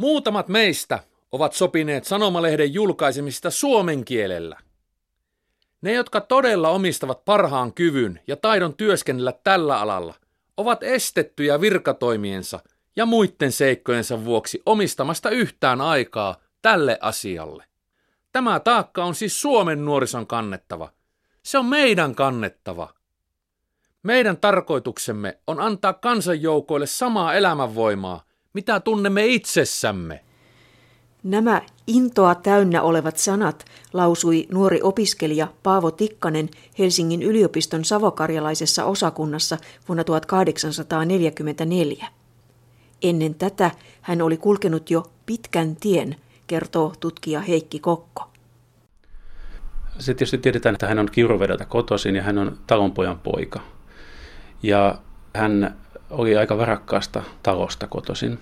Muutamat meistä ovat sopineet sanomalehden julkaisemista suomen kielellä. Ne, jotka todella omistavat parhaan kyvyn ja taidon työskennellä tällä alalla, ovat estettyjä virkatoimiensa ja muiden seikkojensa vuoksi omistamasta yhtään aikaa tälle asialle. Tämä taakka on siis Suomen nuorison kannettava. Se on meidän kannettava. Meidän tarkoituksemme on antaa kansanjoukoille samaa elämänvoimaa, mitä tunnemme itsessämme. Nämä intoa täynnä olevat sanat lausui nuori opiskelija Paavo Tikkanen Helsingin yliopiston savokarjalaisessa osakunnassa vuonna 1844. Ennen tätä hän oli kulkenut jo pitkän tien, kertoo tutkija Heikki Kokko. Se tietysti tiedetään, että hän on Kiuruvedeltä kotoisin ja hän on talonpojan poika. Ja hän oli aika varakkaasta talosta kotoisin.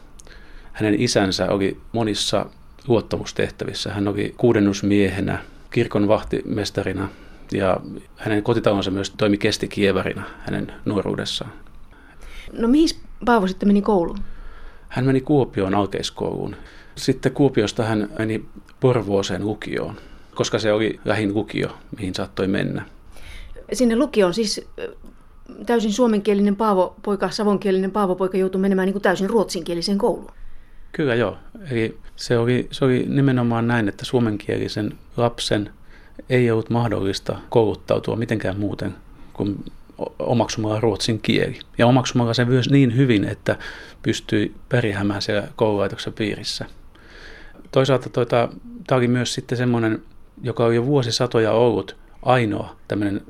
Hänen isänsä oli monissa luottamustehtävissä. Hän oli kuudennusmiehenä, kirkon vahtimestarina ja hänen kotitalonsa myös toimi kestikievarina hänen nuoruudessaan. No mihin Paavo sitten meni kouluun? Hän meni Kuopioon alkeiskouluun. Sitten Kuopiosta hän meni Porvooseen lukioon, koska se oli lähin lukio, mihin saattoi mennä. Sinne lukioon siis täysin suomenkielinen Paavo-poika, savonkielinen Paavo-poika joutui menemään niin kuin täysin ruotsinkieliseen kouluun. Kyllä joo. Eli se oli, se oli nimenomaan näin, että suomenkielisen lapsen ei ollut mahdollista kouluttautua mitenkään muuten kuin omaksumalla ruotsin kieli. Ja omaksumalla se myös niin hyvin, että pystyi pärjäämään siellä koululaitoksen piirissä. Toisaalta tuota, tämä oli myös sitten semmoinen, joka oli jo vuosisatoja ollut ainoa tämmöinen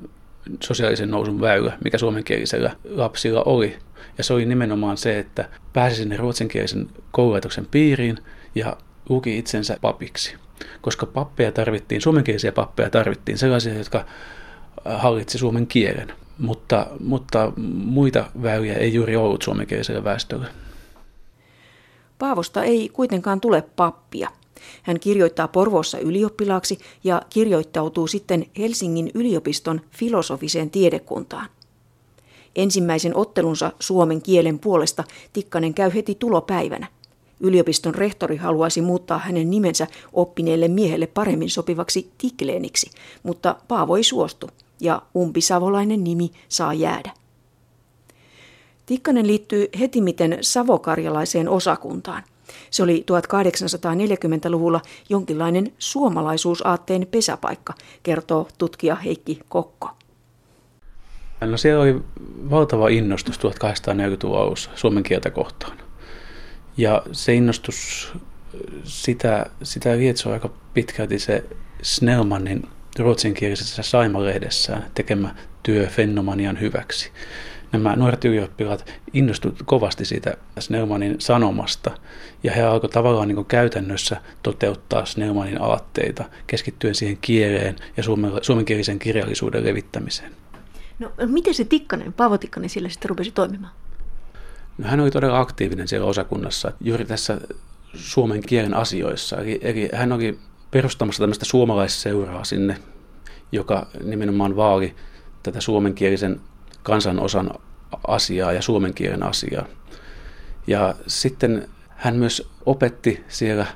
sosiaalisen nousun väylä, mikä suomenkielisellä lapsilla oli. Ja se oli nimenomaan se, että pääsi sinne ruotsinkielisen koululaitoksen piiriin ja luki itsensä papiksi. Koska pappeja tarvittiin, suomenkielisiä pappeja tarvittiin, sellaisia, jotka hallitsi suomen kielen. Mutta, mutta muita väyliä ei juuri ollut suomenkieliselle väestölle. Paavosta ei kuitenkaan tule pappia. Hän kirjoittaa Porvoossa ylioppilaaksi ja kirjoittautuu sitten Helsingin yliopiston filosofiseen tiedekuntaan. Ensimmäisen ottelunsa suomen kielen puolesta Tikkanen käy heti tulopäivänä. Yliopiston rehtori haluaisi muuttaa hänen nimensä oppineelle miehelle paremmin sopivaksi Tikleeniksi, mutta Paavo ei suostu ja umpisavolainen nimi saa jäädä. Tikkanen liittyy heti miten savokarjalaiseen osakuntaan – se oli 1840-luvulla jonkinlainen suomalaisuusaatteen pesäpaikka, kertoo tutkija Heikki Kokko. No siellä oli valtava innostus 1840-luvun alussa suomen kieltä kohtaan. Ja se innostus, sitä, sitä lietsoi aika pitkälti se Snellmanin ruotsinkielisessä Saima-lehdessään tekemä työ Fennomanian hyväksi nämä nuoret ylioppilaat innostuivat kovasti siitä Snellmanin sanomasta, ja he alkoivat tavallaan niin käytännössä toteuttaa Snellmanin aatteita, keskittyen siihen kieleen ja suomenkielisen kirjallisuuden levittämiseen. No miten se Tikkanen, Paavo Tikkanen sillä sitten rupesi toimimaan? No, hän oli todella aktiivinen siellä osakunnassa juuri tässä suomen kielen asioissa. Eli, eli hän oli perustamassa tämmöistä suomalaisseuraa sinne, joka nimenomaan vaali tätä suomenkielisen kansanosan asiaa ja suomen kielen asiaa. Ja sitten hän myös opetti siellä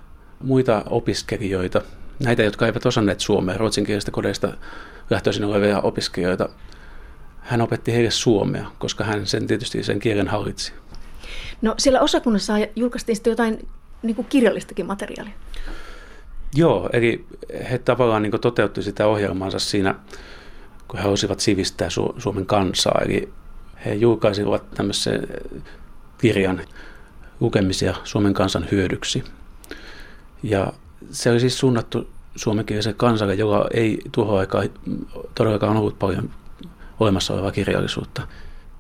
muita opiskelijoita, näitä, jotka eivät osanneet suomea, ruotsinkielistä kodeista lähtöisin olevia opiskelijoita. Hän opetti heille suomea, koska hän sen tietysti sen kielen hallitsi. No siellä osakunnassa julkaistiin sitten jotain niin kuin kirjallistakin materiaalia. Joo, eli he tavallaan niin toteutti sitä ohjelmaansa siinä kun he halusivat sivistää Su- Suomen kansaa. Eli he julkaisivat tämmöisen kirjan lukemisia Suomen kansan hyödyksi. Ja se oli siis suunnattu suomenkieliselle kansalle, jolla ei tuohon aikaan todellakaan ollut paljon olemassa olevaa kirjallisuutta.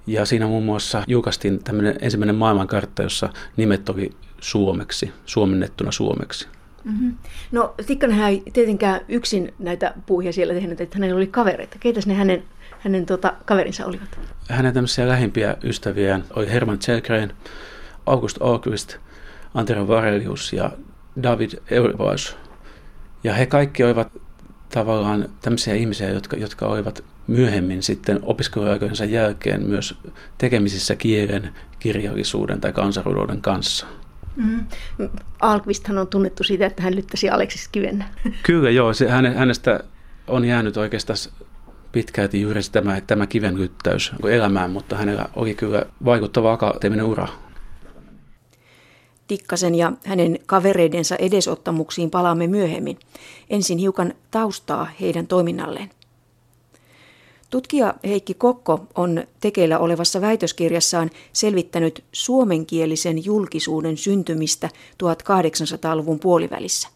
Ja siinä muun muassa julkaistiin tämmöinen ensimmäinen maailmankartta, jossa nimet oli suomeksi, suomennettuna suomeksi. Mm-hmm. No Tikkanen ei tietenkään yksin näitä puuhia siellä tehnyt, että hänellä oli kavereita. Keitäs ne hänen, hänen tota, kaverinsa olivat? Hänen tämmöisiä lähimpiä ystäviä oli Herman Tselgren, August August, Antero Varelius ja David Eurvas. Ja he kaikki olivat tavallaan tämmöisiä ihmisiä, jotka, jotka olivat myöhemmin sitten opiskeluaikojensa jälkeen myös tekemisissä kielen, kirjallisuuden tai kansanrunouden kanssa. Mm. Alkvisthan on tunnettu siitä, että hän lyttäsi Aleksis kiven. Kyllä joo, se, hänestä on jäänyt oikeastaan pitkälti juuri tämä, tämä kiven lyttäys elämään, mutta hänellä oli kyllä vaikuttava akateeminen ura. Tikkasen ja hänen kavereidensa edesottamuksiin palaamme myöhemmin. Ensin hiukan taustaa heidän toiminnalleen. Tutkija Heikki Kokko on tekeillä olevassa väitöskirjassaan selvittänyt suomenkielisen julkisuuden syntymistä 1800-luvun puolivälissä.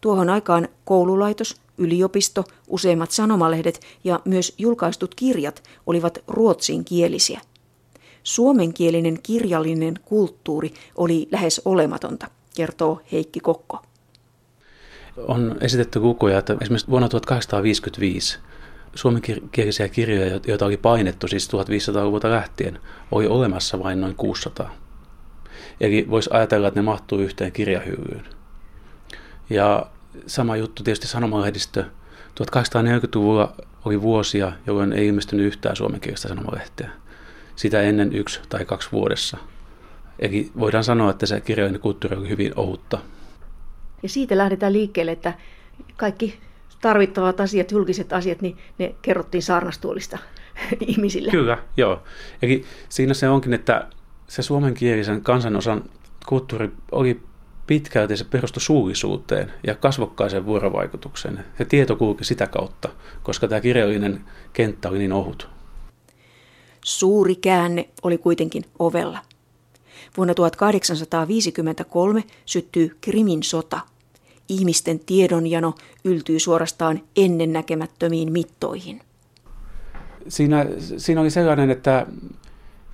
Tuohon aikaan koululaitos, yliopisto, useimmat sanomalehdet ja myös julkaistut kirjat olivat ruotsinkielisiä. Suomenkielinen kirjallinen kulttuuri oli lähes olematonta, kertoo Heikki Kokko. On esitetty lukuja, että esimerkiksi vuonna 1855 suomenkielisiä kirjoja, joita oli painettu siis 1500-luvulta lähtien, oli olemassa vain noin 600. Eli voisi ajatella, että ne mahtuu yhteen kirjahyllyyn. Ja sama juttu tietysti sanomalehdistö. 1840-luvulla oli vuosia, jolloin ei ilmestynyt yhtään suomenkielistä sanomalehteä. Sitä ennen yksi tai kaksi vuodessa. Eli voidaan sanoa, että se kirjojen kulttuuri oli hyvin ohutta. Ja siitä lähdetään liikkeelle, että kaikki tarvittavat asiat, julkiset asiat, niin ne kerrottiin saarnastuolista ihmisille. Kyllä, joo. Eli siinä se onkin, että se suomenkielisen kansanosan kulttuuri oli pitkälti se perustui suullisuuteen ja kasvokkaiseen vuorovaikutukseen. Se tieto kulki sitä kautta, koska tämä kirjallinen kenttä oli niin ohut. Suuri käänne oli kuitenkin ovella. Vuonna 1853 syttyy Krimin sota – ihmisten tiedonjano yltyy suorastaan ennennäkemättömiin mittoihin. Siinä, siinä oli sellainen, että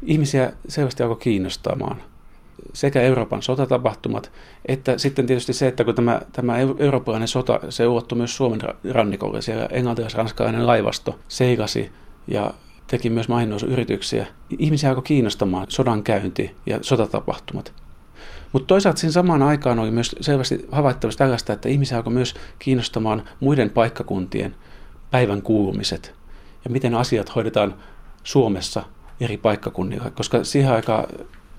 ihmisiä selvästi alkoi kiinnostamaan sekä Euroopan sotatapahtumat, että sitten tietysti se, että kun tämä, tämä eurooppalainen sota, se ulottui myös Suomen rannikolle, siellä englantilais-ranskalainen laivasto seilasi ja teki myös mainosyrityksiä. Ihmisiä alkoi kiinnostamaan sodan käynti ja sotatapahtumat. Mutta toisaalta siinä samaan aikaan oli myös selvästi havaittavasti tällaista, että ihmisiä alkoi myös kiinnostamaan muiden paikkakuntien päivän kuulumiset ja miten asiat hoidetaan Suomessa eri paikkakunnilla, koska siihen aikaan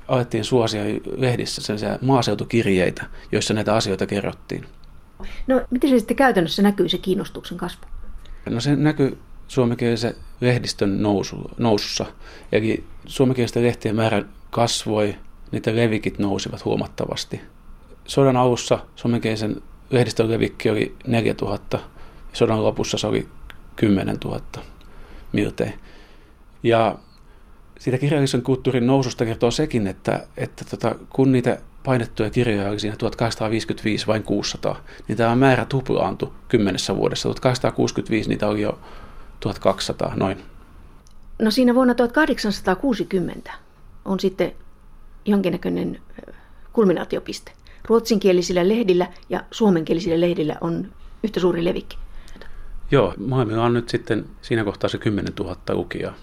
alettiin suosia lehdissä sellaisia maaseutukirjeitä, joissa näitä asioita kerrottiin. No miten se sitten käytännössä näkyy se kiinnostuksen kasvu? No se näkyy suomenkielisen lehdistön nousu, nousussa. Eli suomenkielisten lehtien määrä kasvoi niitä levikit nousivat huomattavasti. Sodan alussa suomenkielisen lehdistön levikki oli 4000 ja sodan lopussa se oli 10 000 miltei. Ja siitä kirjallisen kulttuurin noususta kertoo sekin, että, että tota, kun niitä painettuja kirjoja oli siinä 1855 vain 600, niin tämä määrä tuplaantui kymmenessä vuodessa. 1865 niitä oli jo 1200 noin. No siinä vuonna 1860 on sitten jonkinnäköinen kulminaatiopiste. Ruotsinkielisillä lehdillä ja suomenkielisillä lehdillä on yhtä suuri levikki. Joo, maailmalla on nyt sitten siinä kohtaa se 10 000 lukijaa.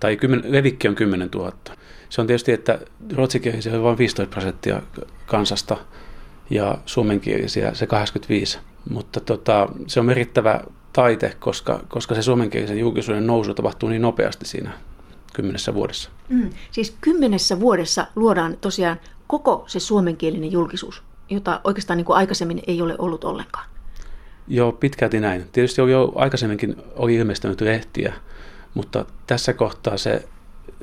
Tai 10, levikki on 10 000. Se on tietysti, että ruotsinkielisiä on vain 15 prosenttia kansasta ja suomenkielisiä se 85. Mutta tota, se on merkittävä taite, koska, koska se suomenkielisen julkisuuden nousu tapahtuu niin nopeasti siinä kymmenessä vuodessa. Mm, siis kymmenessä vuodessa luodaan tosiaan koko se suomenkielinen julkisuus, jota oikeastaan niin kuin aikaisemmin ei ole ollut ollenkaan. Joo, pitkälti näin. Tietysti oli jo aikaisemminkin oli ilmestynyt lehtiä, mutta tässä kohtaa se,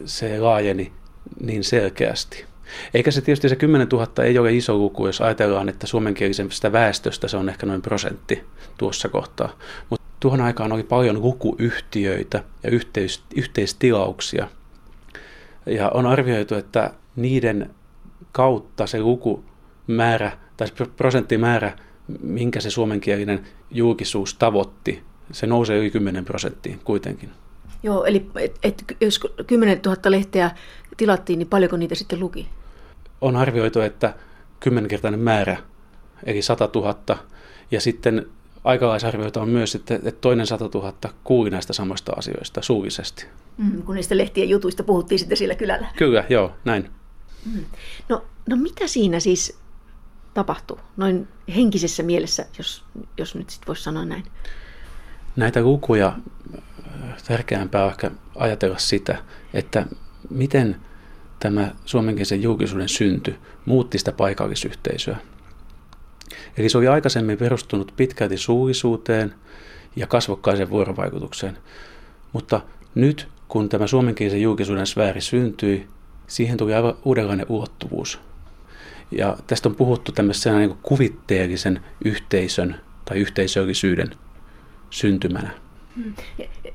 se laajeni niin selkeästi. Eikä se tietysti se 10 000 ei ole iso luku, jos ajatellaan, että suomenkielisestä väestöstä se on ehkä noin prosentti tuossa kohtaa. Mutta tuohon aikaan oli paljon lukuyhtiöitä ja yhteis- yhteistilauksia. Ja on arvioitu, että niiden kautta se lukumäärä tai prosenttimäärä, minkä se suomenkielinen julkisuus tavoitti, se nousee yli 10 prosenttiin kuitenkin. Joo, eli et, et, jos 10 000 lehteä tilattiin, niin paljonko niitä sitten luki? On arvioitu, että kymmenkertainen määrä, eli 100 000, ja sitten aikalaisarvioita on myös, että, että toinen 100 000 kuuli näistä samoista asioista suullisesti. Mm, kun niistä lehtien jutuista puhuttiin sitten sillä kylällä. Kyllä, joo, näin. Mm. No, no mitä siinä siis tapahtuu, noin henkisessä mielessä, jos, jos nyt sitten voisi sanoa näin? Näitä lukuja tärkeämpää ehkä ajatella sitä, että miten tämä suomenkielisen julkisuuden synty muutti sitä paikallisyhteisöä. Eli se oli aikaisemmin perustunut pitkälti suullisuuteen ja kasvokkaiseen vuorovaikutukseen. Mutta nyt, kun tämä suomenkielisen julkisuuden sfääri syntyi, siihen tuli aivan uudenlainen ulottuvuus. Ja tästä on puhuttu tämmöisenä niin kuvitteellisen yhteisön tai yhteisöllisyyden syntymänä. Hmm.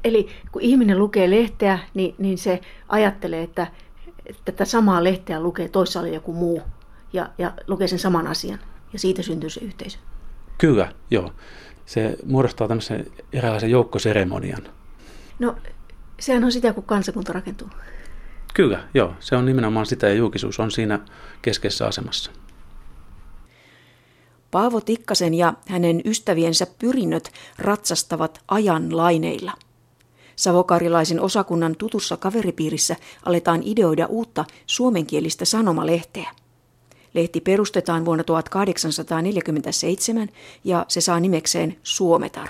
Eli kun ihminen lukee lehteä, niin, niin se ajattelee, että, että tätä samaa lehteä lukee toisaalla joku muu ja, ja lukee sen saman asian. Ja siitä syntyy se yhteisö. Kyllä, joo. Se muodostaa tämmöisen eräänlaisen joukkoseremonian. No, sehän on sitä, kun kansakunta rakentuu. Kyllä, joo. Se on nimenomaan sitä ja julkisuus on siinä keskeisessä asemassa. Paavo Tikkasen ja hänen ystäviensä pyrinnöt ratsastavat ajan laineilla. Savokarilaisen osakunnan tutussa kaveripiirissä aletaan ideoida uutta suomenkielistä sanomalehteä. Lehti perustetaan vuonna 1847 ja se saa nimekseen Suometar.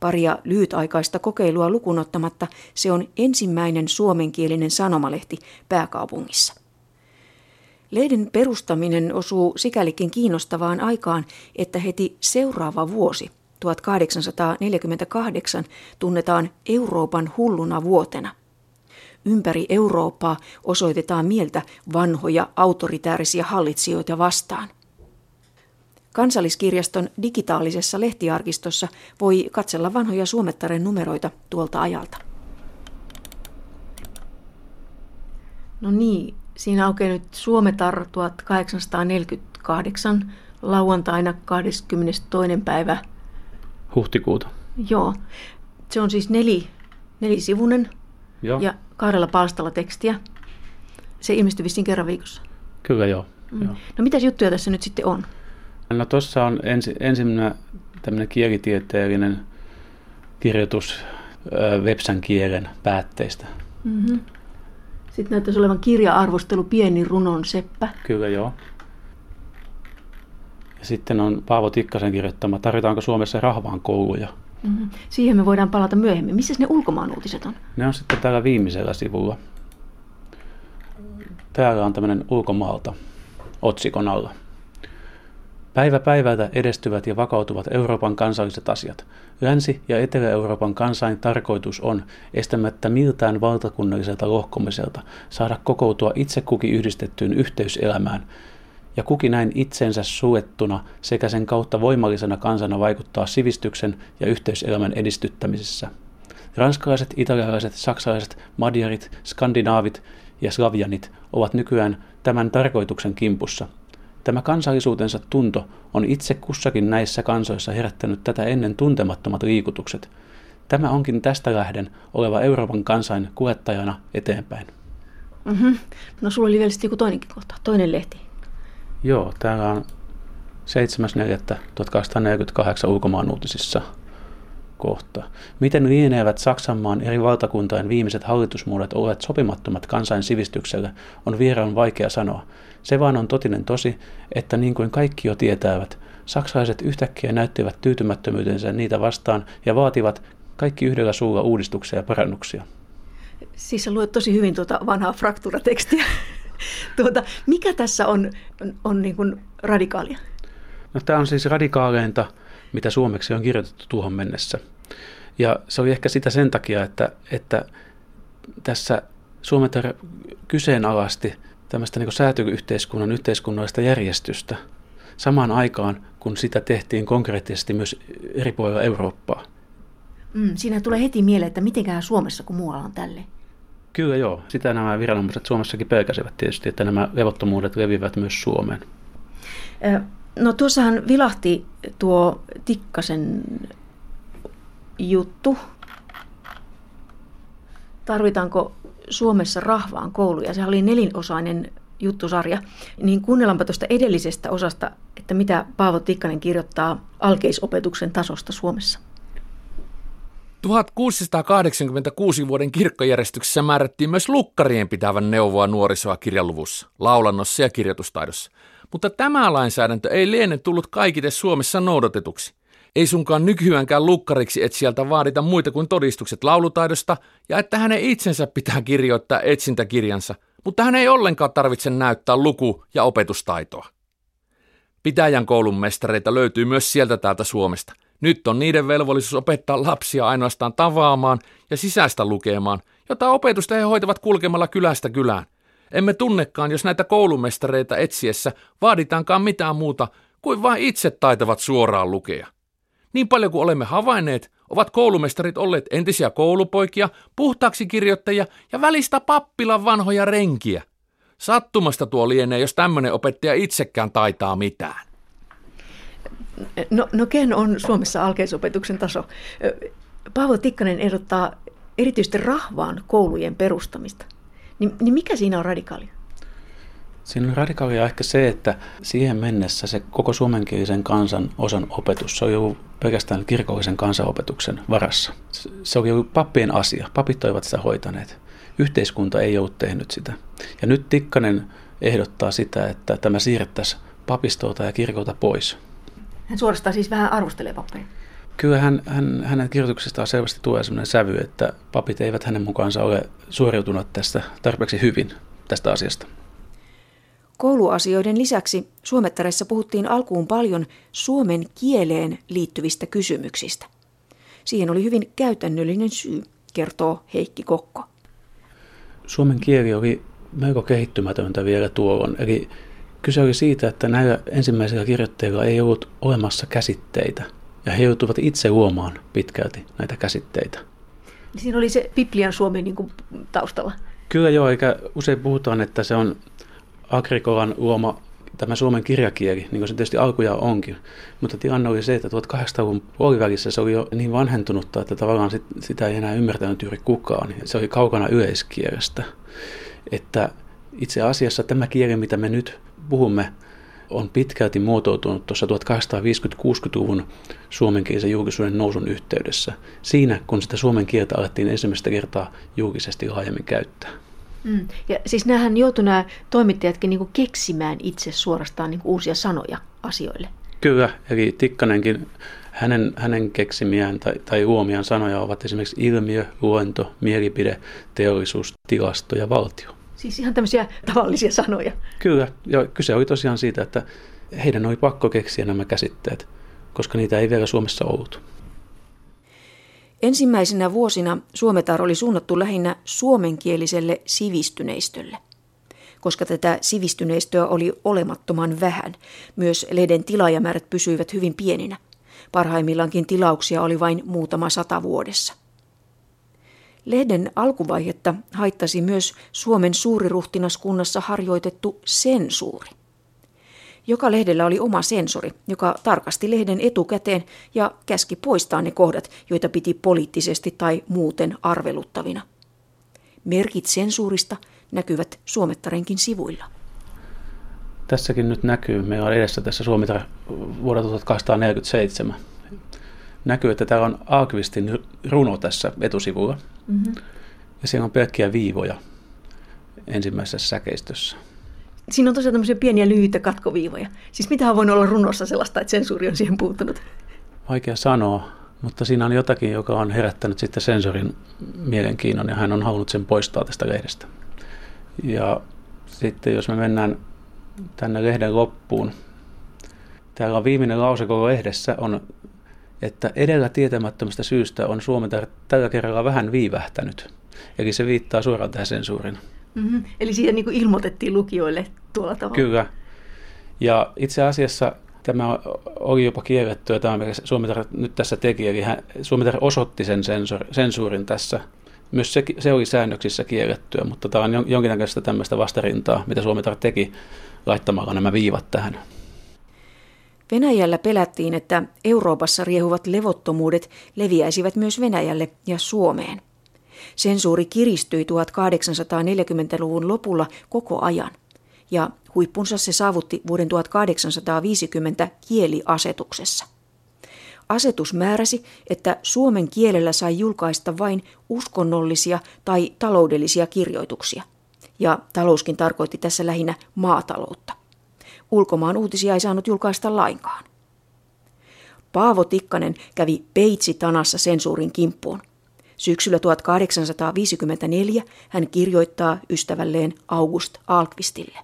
Paria lyhytaikaista kokeilua lukunottamatta se on ensimmäinen suomenkielinen sanomalehti pääkaupungissa. Lehden perustaminen osuu sikälikin kiinnostavaan aikaan, että heti seuraava vuosi, 1848, tunnetaan Euroopan hulluna vuotena. Ympäri Eurooppaa osoitetaan mieltä vanhoja autoritäärisiä hallitsijoita vastaan. Kansalliskirjaston digitaalisessa lehtiarkistossa voi katsella vanhoja Suomettaren numeroita tuolta ajalta. No niin, siinä aukeaa nyt Suometar 1848 lauantaina 22. päivä huhtikuuta. Joo, se on siis neli, nelisivunen joo. ja kahdella palstalla tekstiä. Se ilmestyy vissiin kerran viikossa. Kyllä joo. Mm. joo. No mitä juttuja tässä nyt sitten on? No tuossa on ensi, ensimmäinen tämmöinen kielitieteellinen kirjoitus Vepsän kielen päätteistä. Mm-hmm. Sitten näyttäisi olevan kirja-arvostelu Pieni runon seppä. Kyllä joo. Ja sitten on Paavo Tikkasen kirjoittama Tarvitaanko Suomessa rahvaan kouluja? Mm-hmm. Siihen me voidaan palata myöhemmin. Missä ne ulkomaan uutiset on? Ne on sitten täällä viimeisellä sivulla. Täällä on tämmöinen ulkomaalta otsikon alla. Päivä päivältä edestyvät ja vakautuvat Euroopan kansalliset asiat. Länsi- ja Etelä-Euroopan kansain tarkoitus on, estämättä miltään valtakunnalliselta lohkomiselta, saada kokoutua itse kukin yhdistettyyn yhteyselämään, ja kuki näin itsensä suettuna sekä sen kautta voimallisena kansana vaikuttaa sivistyksen ja yhteyselämän edistyttämisessä. Ranskalaiset, italialaiset, saksalaiset, madjarit, skandinaavit ja slavianit ovat nykyään tämän tarkoituksen kimpussa – Tämä kansallisuutensa tunto on itse kussakin näissä kansoissa herättänyt tätä ennen tuntemattomat liikutukset. Tämä onkin tästä lähden oleva Euroopan kansain kuljettajana eteenpäin. Mm-hmm. No sulla oli vielä sitten joku toinenkin kohta, toinen lehti. Joo, täällä on 7.4.1848 ulkomaan uutisissa kohta. Miten lienevät Saksanmaan eri valtakuntain viimeiset hallitusmuodot olleet sopimattomat kansain sivistykselle, on vieraan vaikea sanoa. Se vaan on totinen tosi, että niin kuin kaikki jo tietävät, saksalaiset yhtäkkiä näyttivät tyytymättömyytensä niitä vastaan ja vaativat kaikki yhdellä suulla uudistuksia ja parannuksia. Siis sä luet tosi hyvin tuota vanhaa frakturatekstiä. tuota, mikä tässä on, on, on niin kuin radikaalia? No, tämä on siis radikaaleinta, mitä suomeksi on kirjoitettu tuohon mennessä. Ja se oli ehkä sitä sen takia, että, että tässä Suometar kyseenalaisti tämmöistä niin säätyyyhteiskunnan yhteiskunnallista järjestystä samaan aikaan, kun sitä tehtiin konkreettisesti myös eri puolilla Eurooppaa. Mm, siinä tulee heti mieleen, että mitenkään Suomessa kuin muualla on tälle. Kyllä joo. Sitä nämä viranomaiset Suomessakin pelkäsivät tietysti, että nämä levottomuudet levivät myös Suomeen. No tuossahan vilahti tuo Tikkasen juttu. Tarvitaanko Suomessa rahvaan kouluja? Se oli nelinosainen juttusarja. Niin kuunnellaanpa tuosta edellisestä osasta, että mitä Paavo Tikkanen kirjoittaa alkeisopetuksen tasosta Suomessa. 1686 vuoden kirkkojärjestyksessä määrättiin myös lukkarien pitävän neuvoa nuorisoa kirjaluvussa, laulannossa ja kirjoitustaidossa. Mutta tämä lainsäädäntö ei liene tullut kaikille Suomessa noudatetuksi. Ei sunkaan nykyäänkään lukkariksi sieltä vaadita muita kuin todistukset laulutaidosta ja että hänen itsensä pitää kirjoittaa etsintäkirjansa, mutta hän ei ollenkaan tarvitse näyttää luku- ja opetustaitoa. Pitäjän koulun mestareita löytyy myös sieltä täältä Suomesta. Nyt on niiden velvollisuus opettaa lapsia ainoastaan tavaamaan ja sisäistä lukemaan, jota opetusta he hoitavat kulkemalla kylästä kylään. Emme tunnekaan, jos näitä koulumestareita etsiessä vaaditaankaan mitään muuta kuin vain itse taitavat suoraan lukea. Niin paljon kuin olemme havainneet, ovat koulumestarit olleet entisiä koulupoikia, puhtaaksi kirjoittajia ja välistä pappilan vanhoja renkiä. Sattumasta tuo lienee, jos tämmöinen opettaja itsekään taitaa mitään. No, no ken on Suomessa alkeisopetuksen taso? Paavo Tikkanen ehdottaa erityisesti rahvaan koulujen perustamista. Niin, niin mikä siinä on radikaalia? Siinä on radikaalia ehkä se, että siihen mennessä se koko suomenkielisen kansan osan opetus, se on ollut pelkästään kirkollisen kansanopetuksen varassa. Se oli ollut pappien asia. Papit olivat sitä hoitaneet. Yhteiskunta ei ollut tehnyt sitä. Ja nyt Tikkanen ehdottaa sitä, että tämä siirrettäisiin papistolta ja kirkolta pois. Hän suorastaan siis vähän arvostelee pappeja. Kyllä hän, hän, hänen kirjoituksestaan selvästi tulee sellainen sävy, että papit eivät hänen mukaansa ole suoriutuneet tästä tarpeeksi hyvin tästä asiasta. Kouluasioiden lisäksi Suomettareissa puhuttiin alkuun paljon suomen kieleen liittyvistä kysymyksistä. Siihen oli hyvin käytännöllinen syy, kertoo Heikki Kokko. Suomen kieli oli melko kehittymätöntä vielä tuolloin. Eli kyse oli siitä, että näillä ensimmäisillä kirjoittajilla ei ollut olemassa käsitteitä. Ja he joutuivat itse luomaan pitkälti näitä käsitteitä. Siinä oli se Biblian suomi niin kuin taustalla. Kyllä joo, eikä usein puhutaan, että se on Agrikolan luoma tämä suomen kirjakieli, niin kuin se tietysti alkuja onkin. Mutta tilanne oli se, että 1800-luvun puolivälissä se oli jo niin vanhentunutta, että tavallaan sit, sitä ei enää ymmärtänyt juuri kukaan. Se oli kaukana yleiskielestä. Että itse asiassa tämä kieli, mitä me nyt puhumme, on pitkälti muotoutunut tuossa 1850-60-luvun suomenkielisen julkisuuden nousun yhteydessä. Siinä, kun sitä suomen kieltä alettiin ensimmäistä kertaa julkisesti laajemmin käyttää. Mm. Ja siis näähän joutui nämä toimittajatkin niin keksimään itse suorastaan niin uusia sanoja asioille. Kyllä, eli Tikkanenkin, hänen, hänen keksimiään tai, tai luomiaan sanoja ovat esimerkiksi ilmiö, luento, mielipide, teollisuus, tilasto ja valtio. Siis ihan tämmöisiä tavallisia sanoja. Kyllä, ja kyse oli tosiaan siitä, että heidän oli pakko keksiä nämä käsitteet, koska niitä ei vielä Suomessa ollut. Ensimmäisenä vuosina Suometar oli suunnattu lähinnä suomenkieliselle sivistyneistölle. Koska tätä sivistyneistöä oli olemattoman vähän, myös lehden tilaajamäärät pysyivät hyvin pieninä. Parhaimmillaankin tilauksia oli vain muutama sata vuodessa. Lehden alkuvaihetta haittasi myös Suomen suuriruhtinaskunnassa harjoitettu sensuuri. Joka lehdellä oli oma sensori, joka tarkasti lehden etukäteen ja käski poistaa ne kohdat, joita piti poliittisesti tai muuten arveluttavina. Merkit sensuurista näkyvät Suomettarenkin sivuilla. Tässäkin nyt näkyy, meillä on edessä tässä Suomitar vuodelta 1847. Näkyy, että täällä on Alkvistin runo tässä etusivulla. Mm-hmm. Ja siellä on pelkkiä viivoja ensimmäisessä säkeistössä. Siinä on tosiaan tämmöisiä pieniä lyhyitä katkoviivoja. Siis mitä on voinut olla runossa sellaista, että sensuuri on siihen puuttunut? Vaikea sanoa, mutta siinä on jotakin, joka on herättänyt sitten sensorin mielenkiinnon ja hän on halunnut sen poistaa tästä lehdestä. Ja sitten jos me mennään tänne lehden loppuun, täällä on viimeinen lause koko lehdessä on, että edellä tietämättömästä syystä on Suomi tällä kerralla vähän viivähtänyt. Eli se viittaa suoraan tähän sensuurin. Mm-hmm. Eli siitä niin kuin ilmoitettiin lukijoille tuolla tavalla. Kyllä. Ja itse asiassa tämä oli jopa kiellettyä, tämä mikä Suomi nyt tässä teki, eli hän, Suomi osoitti sen sensor, sensuurin tässä. Myös se, se oli säännöksissä kiellettyä, mutta tämä on jonkinnäköistä tämmöistä vastarintaa, mitä Suomi teki laittamalla nämä viivat tähän. Venäjällä pelättiin, että Euroopassa riehuvat levottomuudet leviäisivät myös Venäjälle ja Suomeen. Sensuuri kiristyi 1840-luvun lopulla koko ajan, ja huippunsa se saavutti vuoden 1850 kieliasetuksessa. Asetus määräsi, että suomen kielellä sai julkaista vain uskonnollisia tai taloudellisia kirjoituksia. Ja talouskin tarkoitti tässä lähinnä maataloutta. Ulkomaan uutisia ei saanut julkaista lainkaan. Paavo Tikkanen kävi peitsi tanassa sensuurin kimppuun. Syksyllä 1854 hän kirjoittaa ystävälleen August Alkvistille.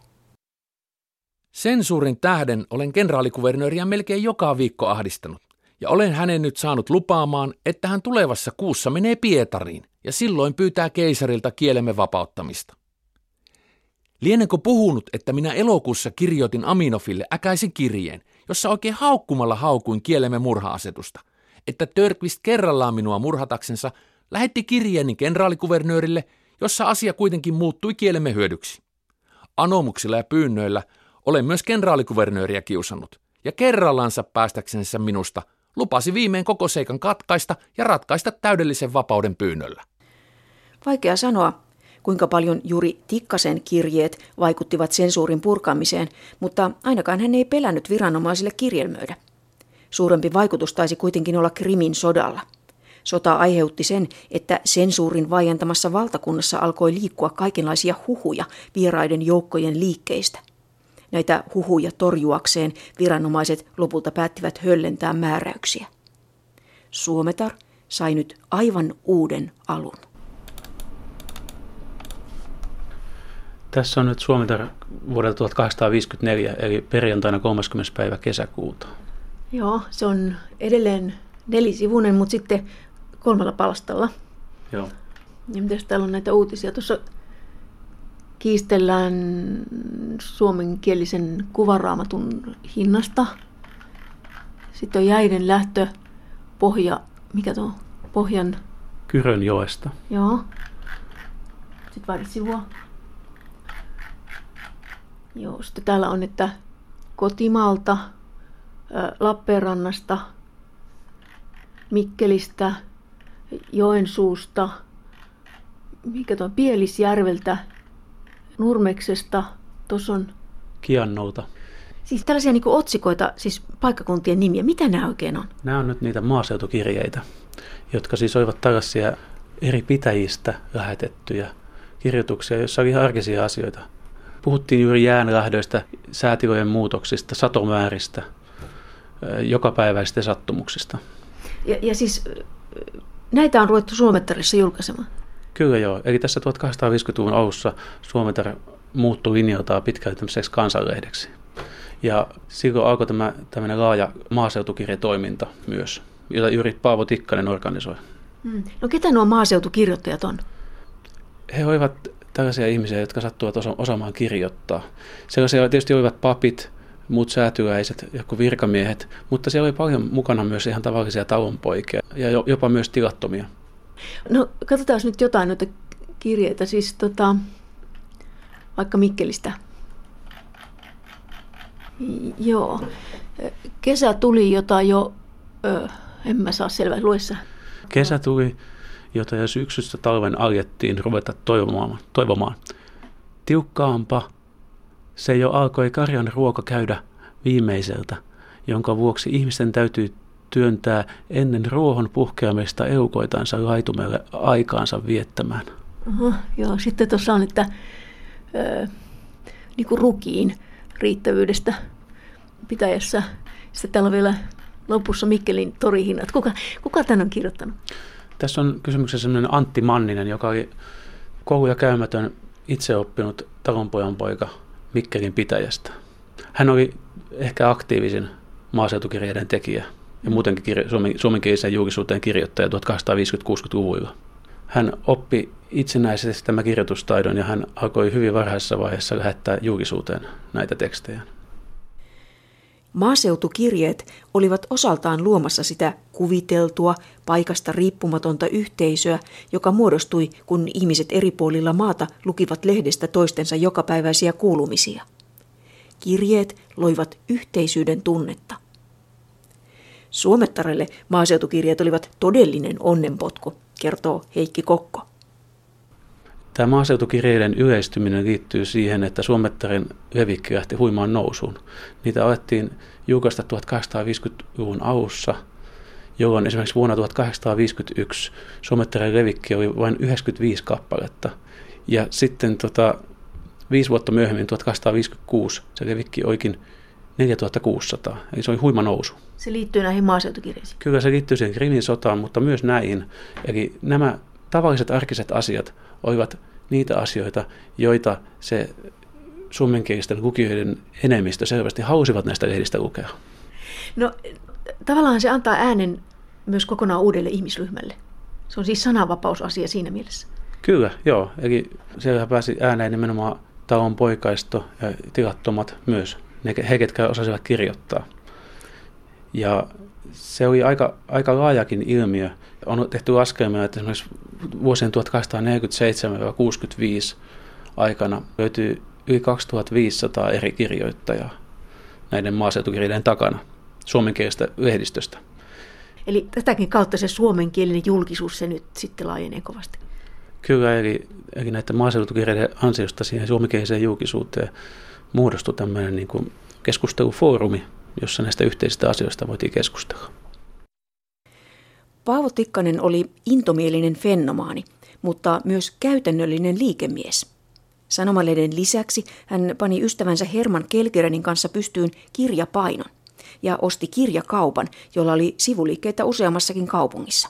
Sensuurin tähden olen kenraalikuvernööriä melkein joka viikko ahdistanut, ja olen hänen nyt saanut lupaamaan, että hän tulevassa kuussa menee Pietariin, ja silloin pyytää keisarilta kielemme vapauttamista. Lienenkö puhunut, että minä elokuussa kirjoitin Aminofille äkäisen kirjeen, jossa oikein haukkumalla haukuin kielemme murha-asetusta, että Törkvist kerrallaan minua murhataksensa lähetti kirjeeni kenraalikuvernöörille, jossa asia kuitenkin muuttui kielemme hyödyksi. Anomuksilla ja pyynnöillä olen myös kenraalikuvernööriä kiusannut, ja kerrallansa päästäksensä minusta lupasi viimein koko seikan katkaista ja ratkaista täydellisen vapauden pyynnöllä. Vaikea sanoa, kuinka paljon juuri Tikkasen kirjeet vaikuttivat sensuurin purkamiseen, mutta ainakaan hän ei pelännyt viranomaisille kirjelmöidä. Suurempi vaikutus taisi kuitenkin olla Krimin sodalla. Sota aiheutti sen, että sensuurin vaientamassa valtakunnassa alkoi liikkua kaikenlaisia huhuja vieraiden joukkojen liikkeistä. Näitä huhuja torjuakseen viranomaiset lopulta päättivät höllentää määräyksiä. Suometar sai nyt aivan uuden alun. Tässä on nyt Suometar vuodelta 1854, eli perjantaina 30. päivä kesäkuuta. Joo, se on edelleen nelisivuinen, mutta sitten kolmella palstalla. Joo. Ja mitäs täällä on näitä uutisia? Tuossa kiistellään suomenkielisen kuvaraamatun hinnasta. Sitten on jäiden lähtö pohja, mikä tuo Pohjan... Kyrönjoesta. Joo. Sitten pari sivua. Joo, sitten täällä on, että kotimaalta, Lappeenrannasta, Mikkelistä, Joensuusta, mikä tuo Pielisjärveltä, Nurmeksesta, tuossa on... Kiannolta. Siis tällaisia niin otsikoita, siis paikkakuntien nimiä. Mitä nämä oikein on? Nämä on nyt niitä maaseutukirjeitä, jotka siis olivat tällaisia eri pitäjistä lähetettyjä kirjoituksia, joissa oli arkisia asioita. Puhuttiin juuri jäänlähdöistä, säätilojen muutoksista, satomääristä, jokapäiväisistä sattumuksista. Ja, ja siis näitä on ruvettu Suomettarissa julkaisemaan? Kyllä joo. Eli tässä 1850-luvun alussa Suometar muuttui linjaltaan pitkälti tämmöiseksi kansanlehdeksi. Ja silloin alkoi tämä tämmöinen laaja maaseutukirjatoiminta myös, jota juuri Paavo Tikkanen organisoi. Hmm. No ketä nuo maaseutukirjoittajat on? He olivat tällaisia ihmisiä, jotka sattuvat osa- osaamaan kirjoittaa. Sellaisia tietysti olivat papit, muut säätyäiset, joku virkamiehet, mutta siellä oli paljon mukana myös ihan tavallisia talonpoikia ja jopa myös tilattomia. No katsotaan nyt jotain noita kirjeitä, siis tota, vaikka Mikkelistä. Joo. Kesä tuli, jota jo, ö, en mä saa selvää, luessa. Kesä tuli, jota jo syksystä talven aljettiin ruveta toivomaan. toivomaan. Tiukkaampa se jo alkoi karjan ruoka käydä viimeiseltä, jonka vuoksi ihmisten täytyy työntää ennen ruohon puhkeamista eukoitansa laitumelle aikaansa viettämään. Oho, joo, sitten tuossa on, että ö, niin kuin rukiin riittävyydestä pitäjässä. Sitten täällä on vielä lopussa Mikkelin torihinnat. Kuka, kuka tämän on kirjoittanut? Tässä on kysymyksessä sellainen Antti Manninen, joka oli kouluja käymätön itseoppinut talonpojan poika Mikkelin pitäjästä. Hän oli ehkä aktiivisin maaseutukirjeiden tekijä ja muutenkin kirja, suomen, suomenkielisen julkisuuteen kirjoittaja 1850-60-luvuilla. Hän oppi itsenäisesti tämä kirjoitustaidon ja hän alkoi hyvin varhaisessa vaiheessa lähettää julkisuuteen näitä tekstejä. Maaseutukirjeet olivat osaltaan luomassa sitä kuviteltua, paikasta riippumatonta yhteisöä, joka muodostui, kun ihmiset eri puolilla maata lukivat lehdestä toistensa jokapäiväisiä kuulumisia. Kirjeet loivat yhteisyyden tunnetta. Suomettarelle maaseutukirjeet olivat todellinen onnenpotku, kertoo Heikki Kokko. Tämä maaseutukirjeiden yleistyminen liittyy siihen, että Suomettarin levikki lähti huimaan nousuun. Niitä alettiin julkaista 1850-luvun alussa, jolloin esimerkiksi vuonna 1851 Suomettarin levikki oli vain 95 kappaletta. Ja sitten tota, viisi vuotta myöhemmin, 1856, se levikki oikein 4600, eli se oli huima nousu. Se liittyy näihin maaseutukirjeisiin. Kyllä se liittyy siihen Krimin sotaan, mutta myös näihin. Eli nämä tavalliset arkiset asiat olivat niitä asioita, joita se suomenkielisten lukijoiden enemmistö selvästi halusivat näistä lehdistä lukea. No tavallaan se antaa äänen myös kokonaan uudelle ihmisryhmälle. Se on siis sananvapausasia siinä mielessä. Kyllä, joo. Eli siellä pääsi ääneen nimenomaan talon poikaisto ja tilattomat myös, ne, he ketkä osasivat kirjoittaa. Ja se oli aika, aika laajakin ilmiö. On tehty laskelmia, että esimerkiksi vuosien 1847-65 aikana löytyy yli 2500 eri kirjoittajaa näiden maaseutukirjojen takana suomenkielisestä lehdistöstä. Eli tätäkin kautta se suomenkielinen julkisuus se nyt sitten laajenee kovasti. Kyllä, eli, eli näiden maaseutukirjojen ansiosta siihen suomenkieliseen julkisuuteen muodostui tämmöinen niin kuin keskustelufoorumi, jossa näistä yhteisistä asioista voitiin keskustella. Paavo Tikkanen oli intomielinen fenomaani, mutta myös käytännöllinen liikemies. Sanomalehden lisäksi hän pani ystävänsä Herman Kelkerenin kanssa pystyyn kirjapainon ja osti kirjakaupan, jolla oli sivuliikkeitä useammassakin kaupungissa.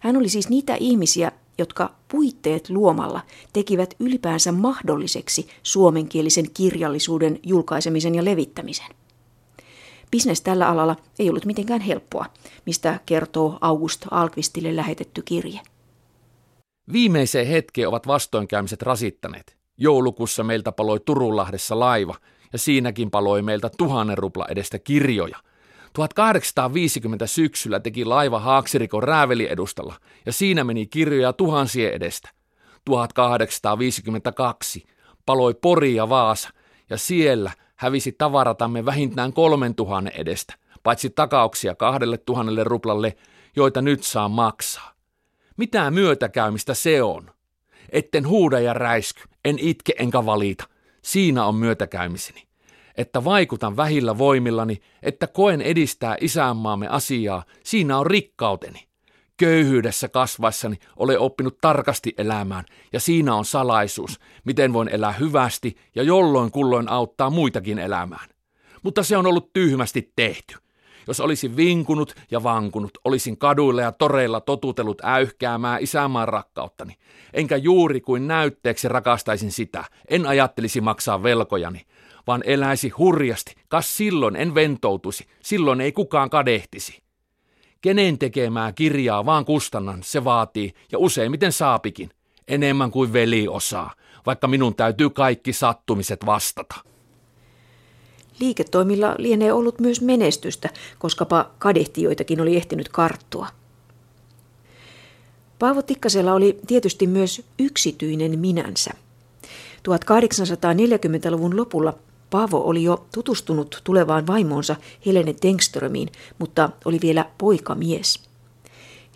Hän oli siis niitä ihmisiä, jotka puitteet luomalla tekivät ylipäänsä mahdolliseksi suomenkielisen kirjallisuuden julkaisemisen ja levittämisen. Bisnes tällä alalla ei ollut mitenkään helppoa, mistä kertoo August Alkvistille lähetetty kirje. Viimeiseen hetkeen ovat vastoinkäymiset rasittaneet. Joulukussa meiltä paloi Turunlahdessa laiva, ja siinäkin paloi meiltä tuhannen rupla edestä kirjoja. 1850 syksyllä teki laiva Haaksirikon rääveliedustalla, ja siinä meni kirjoja tuhansien edestä. 1852 paloi Pori ja Vaasa, ja siellä hävisi tavaratamme vähintään kolmen tuhannen edestä, paitsi takauksia kahdelle tuhannelle ruplalle, joita nyt saa maksaa. Mitä myötäkäymistä se on? Etten huuda ja räisky, en itke enkä valita. Siinä on myötäkäymiseni. Että vaikutan vähillä voimillani, että koen edistää isänmaamme asiaa, siinä on rikkauteni. Köyhyydessä kasvaessani olen oppinut tarkasti elämään, ja siinä on salaisuus, miten voin elää hyvästi ja jolloin kulloin auttaa muitakin elämään. Mutta se on ollut tyhmästi tehty. Jos olisin vinkunut ja vankunut, olisin kaduilla ja toreilla totutellut äyhkäämään isänmaan rakkauttani. Enkä juuri kuin näytteeksi rakastaisin sitä, en ajattelisi maksaa velkojani, vaan eläisi hurjasti, kas silloin en ventoutuisi, silloin ei kukaan kadehtisi. Kenen tekemää kirjaa vaan kustannan, se vaatii, ja useimmiten saapikin, enemmän kuin veli osaa, vaikka minun täytyy kaikki sattumiset vastata. Liiketoimilla lienee ollut myös menestystä, koskapa kadehtijoitakin oli ehtinyt karttua. Paavo Tikkasella oli tietysti myös yksityinen minänsä. 1840-luvun lopulla Paavo oli jo tutustunut tulevaan vaimoonsa Helene Tengströmiin, mutta oli vielä poikamies.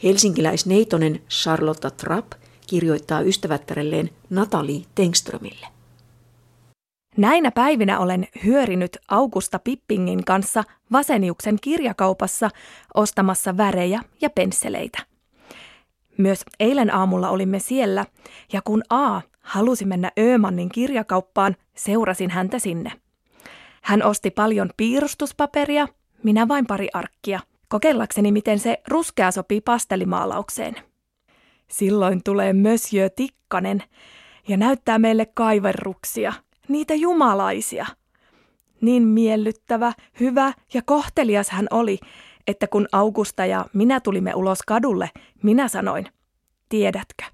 Helsinkiläisneitonen Charlotta Trapp kirjoittaa ystävättärelleen Natalie Tengströmille. Näinä päivinä olen hyörinyt Augusta Pippingin kanssa Vaseniuksen kirjakaupassa ostamassa värejä ja pensseleitä. Myös eilen aamulla olimme siellä, ja kun A halusi mennä Öömannin kirjakauppaan, seurasin häntä sinne. Hän osti paljon piirustuspaperia, minä vain pari arkkia, kokeillakseni miten se ruskea sopii pastelimaalaukseen. Silloin tulee Monsieur Tikkanen ja näyttää meille kaiverruksia – niitä jumalaisia. Niin miellyttävä, hyvä ja kohtelias hän oli, että kun Augusta ja minä tulimme ulos kadulle, minä sanoin, tiedätkö,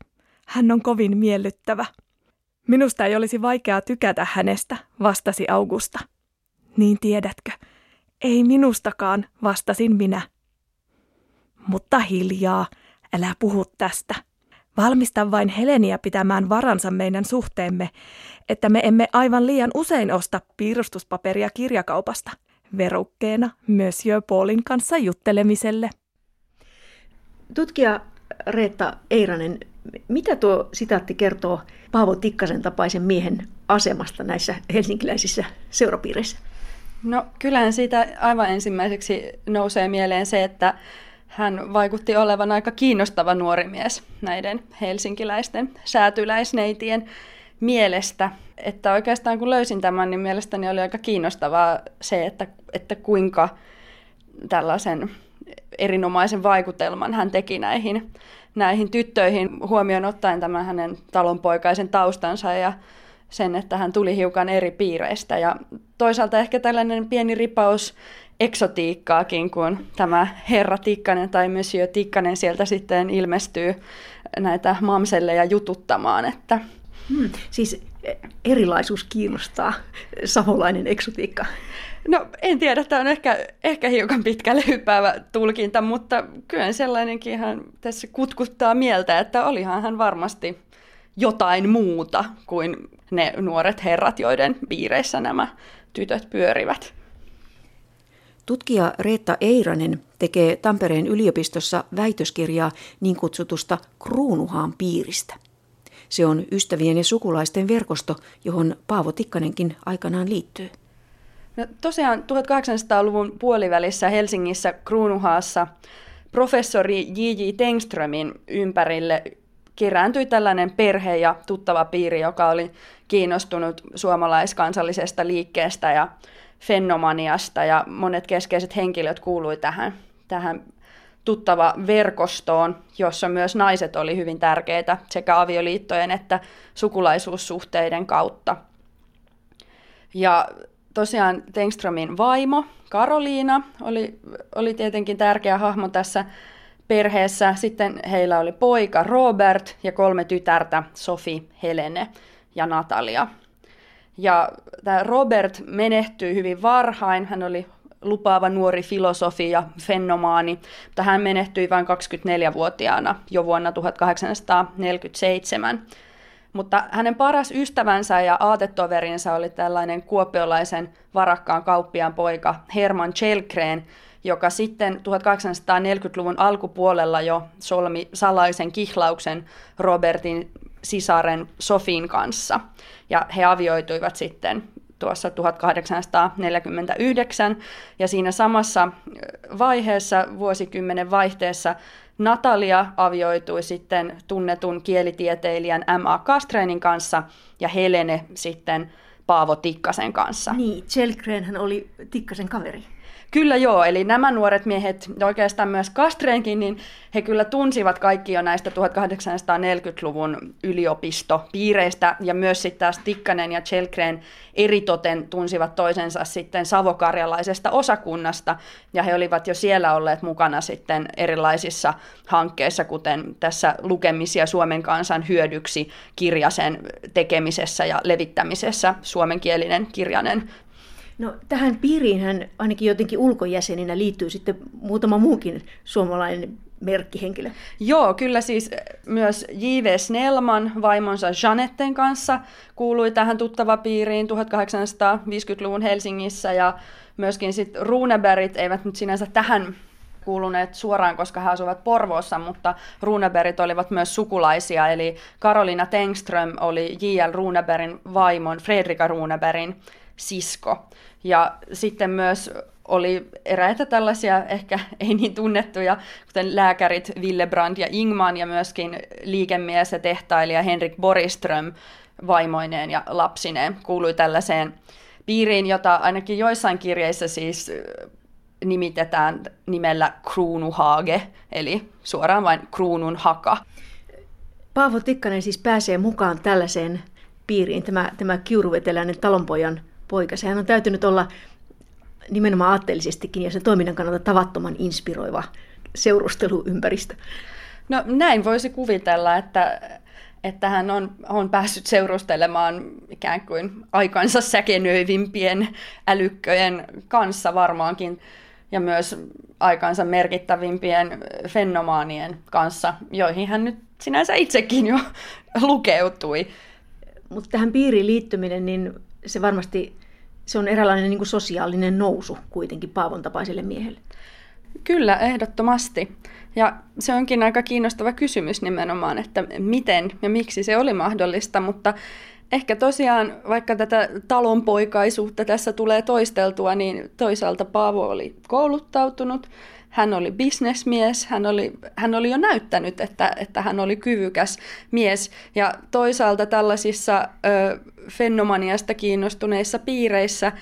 hän on kovin miellyttävä. Minusta ei olisi vaikeaa tykätä hänestä, vastasi Augusta. Niin tiedätkö, ei minustakaan, vastasin minä. Mutta hiljaa, älä puhu tästä. Valmista vain Heleniä pitämään varansa meidän suhteemme, että me emme aivan liian usein osta piirustuspaperia kirjakaupasta, verukkeena Monsieur Paulin kanssa juttelemiselle. Tutkija Reetta Eiranen, mitä tuo sitaatti kertoo Paavo Tikkasen tapaisen miehen asemasta näissä helsinkiläisissä seurapiireissä? No kyllähän siitä aivan ensimmäiseksi nousee mieleen se, että hän vaikutti olevan aika kiinnostava nuori mies näiden helsinkiläisten säätyläisneitien mielestä. Että oikeastaan kun löysin tämän, niin mielestäni oli aika kiinnostavaa se, että, että kuinka tällaisen erinomaisen vaikutelman hän teki näihin, näihin tyttöihin, huomioon ottaen tämän hänen talonpoikaisen taustansa ja sen, että hän tuli hiukan eri piireistä. Ja toisaalta ehkä tällainen pieni ripaus eksotiikkaakin, kun tämä herra Tikkanen tai Monsieur Tikkanen sieltä sitten ilmestyy näitä mamselleja jututtamaan. Että... Hmm, siis erilaisuus kiinnostaa, savolainen eksotiikka. No en tiedä, tämä on ehkä, ehkä hiukan pitkälle hyppäävä tulkinta, mutta kyllä sellainenkin hän tässä kutkuttaa mieltä, että olihan hän varmasti jotain muuta kuin ne nuoret herrat, joiden piireissä nämä tytöt pyörivät. Tutkija Reetta Eiranen tekee Tampereen yliopistossa väitöskirjaa niin kutsutusta Kruunuhaan piiristä. Se on ystävien ja sukulaisten verkosto, johon Paavo Tikkanenkin aikanaan liittyy. No, tosiaan 1800-luvun puolivälissä Helsingissä Kruunuhaassa professori J.J. Tengströmin ympärille kerääntyi tällainen perhe ja tuttava piiri, joka oli kiinnostunut suomalaiskansallisesta liikkeestä ja fenomaniasta ja monet keskeiset henkilöt kuului tähän, tähän tuttava verkostoon, jossa myös naiset oli hyvin tärkeitä sekä avioliittojen että sukulaisuussuhteiden kautta. Ja tosiaan Tengströmin vaimo Karoliina oli, oli tietenkin tärkeä hahmo tässä perheessä. Sitten heillä oli poika Robert ja kolme tytärtä, Sofi, Helene ja Natalia. Ja tämä Robert menehtyi hyvin varhain. Hän oli lupaava nuori filosofi ja fenomaani, mutta hän menehtyi vain 24-vuotiaana jo vuonna 1847. Mutta hänen paras ystävänsä ja aatetoverinsa oli tällainen kuopiolaisen varakkaan kauppiaan poika Herman Chelkreen, joka sitten 1840-luvun alkupuolella jo solmi salaisen kihlauksen Robertin sisaren Sofin kanssa. Ja he avioituivat sitten tuossa 1849, ja siinä samassa vaiheessa, vuosikymmenen vaihteessa, Natalia avioitui sitten tunnetun kielitieteilijän M.A. Kastreinin kanssa, ja Helene sitten Paavo Tikkasen kanssa. Niin, Chelgren oli Tikkasen kaveri. Kyllä joo, eli nämä nuoret miehet, oikeastaan myös Kastreenkin, niin he kyllä tunsivat kaikki jo näistä 1840-luvun yliopistopiireistä, ja myös sitten taas Tikkanen ja Chelgren eritoten tunsivat toisensa sitten savokarjalaisesta osakunnasta, ja he olivat jo siellä olleet mukana sitten erilaisissa hankkeissa, kuten tässä lukemisia Suomen kansan hyödyksi kirjasen tekemisessä ja levittämisessä, suomenkielinen kirjanen No tähän piiriin hän ainakin jotenkin ulkojäseninä liittyy sitten muutama muukin suomalainen merkkihenkilö. Joo, kyllä siis myös J.V. Snellman vaimonsa Janetten kanssa kuului tähän tuttava piiriin 1850-luvun Helsingissä ja myöskin sitten Runebergit eivät nyt sinänsä tähän kuuluneet suoraan, koska he asuvat Porvoossa, mutta Runebergit olivat myös sukulaisia, eli Karolina Tengström oli J.L. Runebergin vaimon, Fredrika Runebergin sisko. Ja sitten myös oli eräitä tällaisia ehkä ei niin tunnettuja, kuten lääkärit Willebrand ja Ingman ja myöskin liikemies ja tehtailija Henrik Boriström vaimoineen ja lapsineen kuului tällaiseen piiriin, jota ainakin joissain kirjeissä siis nimitetään nimellä Kruunuhage, eli suoraan vain kruunun haka. Paavo Tikkanen siis pääsee mukaan tällaiseen piiriin, tämä, tämä kiuruveteläinen talonpojan poika. Sehän on täytynyt olla nimenomaan aatteellisestikin ja sen toiminnan kannalta tavattoman inspiroiva seurusteluympäristö. No näin voisi kuvitella, että, että hän on, on päässyt seurustelemaan ikään kuin aikansa säkenöivimpien älykköjen kanssa varmaankin ja myös aikansa merkittävimpien fenomaanien kanssa, joihin hän nyt sinänsä itsekin jo lukeutui. Mutta tähän piiriin liittyminen, niin se varmasti se on eräänlainen niin kuin sosiaalinen nousu kuitenkin Paavon tapaiselle miehelle. Kyllä, ehdottomasti. Ja se onkin aika kiinnostava kysymys nimenomaan, että miten ja miksi se oli mahdollista, mutta ehkä tosiaan, vaikka tätä talonpoikaisuutta tässä tulee toisteltua, niin toisaalta Paavo oli kouluttautunut, hän oli bisnesmies, hän oli, hän oli jo näyttänyt, että, että hän oli kyvykäs mies. Ja toisaalta tällaisissa ö, fenomaniasta kiinnostuneissa piireissä,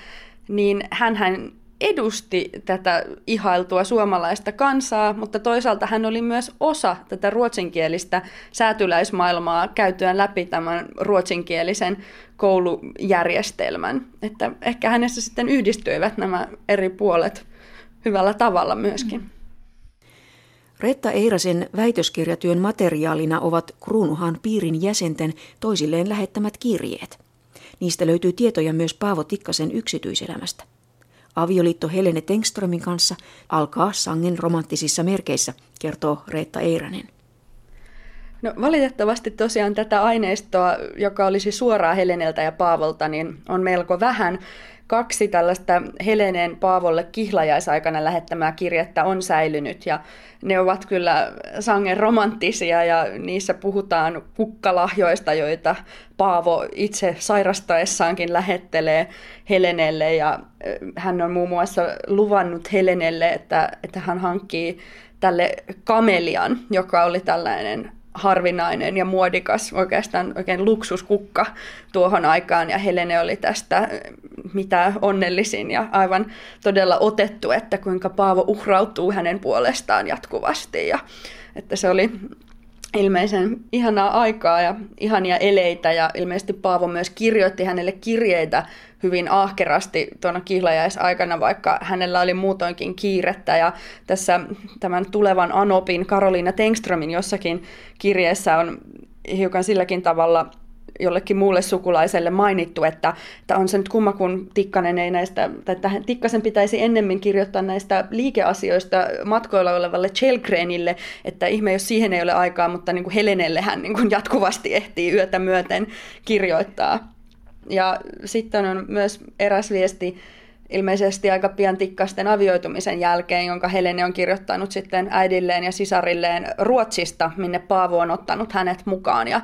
niin hän edusti tätä ihailtua suomalaista kansaa, mutta toisaalta hän oli myös osa tätä ruotsinkielistä säätyläismaailmaa käytyään läpi tämän ruotsinkielisen koulujärjestelmän. Että ehkä hänessä sitten yhdistyivät nämä eri puolet hyvällä tavalla myöskin. Retta Eirasen väitöskirjatyön materiaalina ovat Kruunuhan piirin jäsenten toisilleen lähettämät kirjeet. Niistä löytyy tietoja myös Paavo Tikkasen yksityiselämästä. Avioliitto Helene Tengströmin kanssa alkaa sangen romanttisissa merkeissä, kertoo Reetta Eiranen. No valitettavasti tosiaan tätä aineistoa, joka olisi suoraa Heleneltä ja Paavolta, niin on melko vähän kaksi tällaista Helenen Paavolle kihlajaisaikana lähettämää kirjettä on säilynyt ja ne ovat kyllä sangen romanttisia ja niissä puhutaan kukkalahjoista, joita Paavo itse sairastaessaankin lähettelee Helenelle ja hän on muun muassa luvannut Helenelle, että, että hän hankkii tälle kamelian, joka oli tällainen harvinainen ja muodikas, oikeastaan oikein luksuskukka tuohon aikaan, ja Helene oli tästä mitä onnellisin ja aivan todella otettu, että kuinka Paavo uhrautuu hänen puolestaan jatkuvasti, ja että se oli ilmeisen ihanaa aikaa ja ihania eleitä. Ja ilmeisesti Paavo myös kirjoitti hänelle kirjeitä hyvin ahkerasti tuona kihlajaisaikana, vaikka hänellä oli muutoinkin kiirettä ja tässä tämän tulevan Anopin Karoliina Tengströmin jossakin kirjeessä on hiukan silläkin tavalla jollekin muulle sukulaiselle mainittu, että, että on se nyt kumma, kun Tikkanen ei näistä, tai että Tikkasen pitäisi ennemmin kirjoittaa näistä liikeasioista matkoilla olevalle Chelgrenille, että ihme, jos siihen ei ole aikaa, mutta niin kuin Helenelle hän niin kuin jatkuvasti ehtii yötä myöten kirjoittaa. Ja sitten on myös eräs viesti, ilmeisesti aika pian tikkasten avioitumisen jälkeen, jonka Helene on kirjoittanut sitten äidilleen ja sisarilleen Ruotsista, minne Paavo on ottanut hänet mukaan. Ja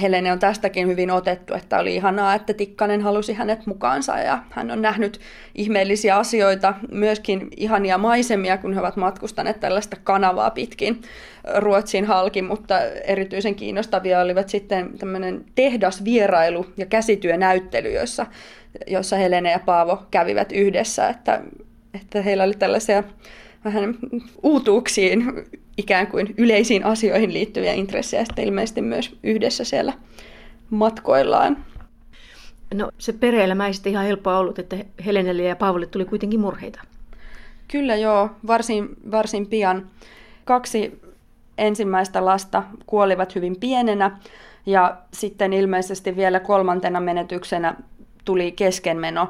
Helene on tästäkin hyvin otettu, että oli ihanaa, että Tikkanen halusi hänet mukaansa ja hän on nähnyt ihmeellisiä asioita, myöskin ihania maisemia, kun he ovat matkustaneet tällaista kanavaa pitkin Ruotsin halki, mutta erityisen kiinnostavia olivat sitten tämmöinen tehdasvierailu ja käsityönäyttely, jossa, jossa Helene ja Paavo kävivät yhdessä, että, että heillä oli tällaisia vähän uutuuksiin ikään kuin yleisiin asioihin liittyviä intressejä sitten ilmeisesti myös yhdessä siellä matkoillaan. No se perhe-elämä ei sitten ihan helppoa ollut, että Helenelle ja Paavolle tuli kuitenkin murheita. Kyllä joo, varsin, varsin pian. Kaksi ensimmäistä lasta kuolivat hyvin pienenä ja sitten ilmeisesti vielä kolmantena menetyksenä tuli keskenmeno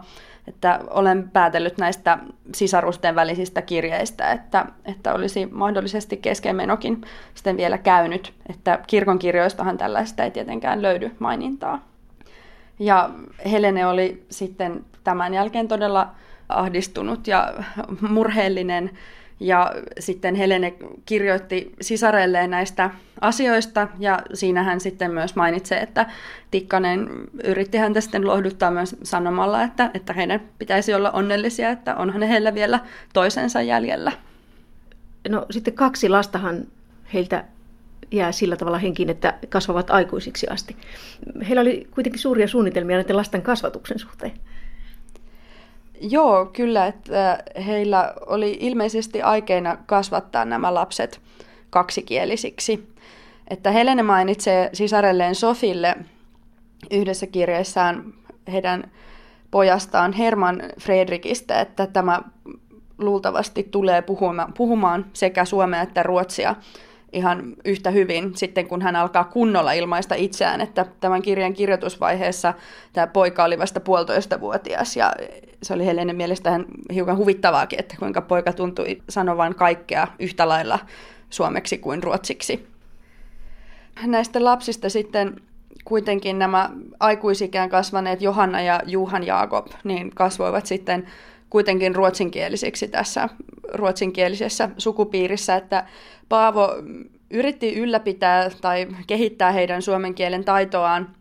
että olen päätellyt näistä sisarusten välisistä kirjeistä, että, että olisi mahdollisesti keskenmenokin sitten vielä käynyt, että kirkonkirjoistahan tällaista ei tietenkään löydy mainintaa. Ja Helene oli sitten tämän jälkeen todella ahdistunut ja murheellinen ja sitten Helene kirjoitti sisarelleen näistä asioista ja siinä hän sitten myös mainitsee, että Tikkanen yritti häntä sitten lohduttaa myös sanomalla, että, että heidän pitäisi olla onnellisia, että onhan heillä vielä toisensa jäljellä. No sitten kaksi lastahan heiltä jää sillä tavalla henkiin, että kasvavat aikuisiksi asti. Heillä oli kuitenkin suuria suunnitelmia näiden lasten kasvatuksen suhteen. Joo, kyllä, että heillä oli ilmeisesti aikeina kasvattaa nämä lapset kaksikielisiksi. Että Helene mainitsee sisarelleen Sofille yhdessä kirjeessään heidän pojastaan Herman Fredrikistä, että tämä luultavasti tulee puhumaan, puhumaan sekä suomea että ruotsia ihan yhtä hyvin sitten, kun hän alkaa kunnolla ilmaista itseään, että tämän kirjan kirjoitusvaiheessa tämä poika oli vasta puolitoista vuotias ja se oli Helenen mielestä hiukan huvittavaakin, että kuinka poika tuntui sanovan kaikkea yhtä lailla suomeksi kuin ruotsiksi. Näistä lapsista sitten kuitenkin nämä aikuisikään kasvaneet Johanna ja Juhan Jaakob niin kasvoivat sitten kuitenkin ruotsinkielisiksi tässä ruotsinkielisessä sukupiirissä, että Paavo yritti ylläpitää tai kehittää heidän suomen kielen taitoaan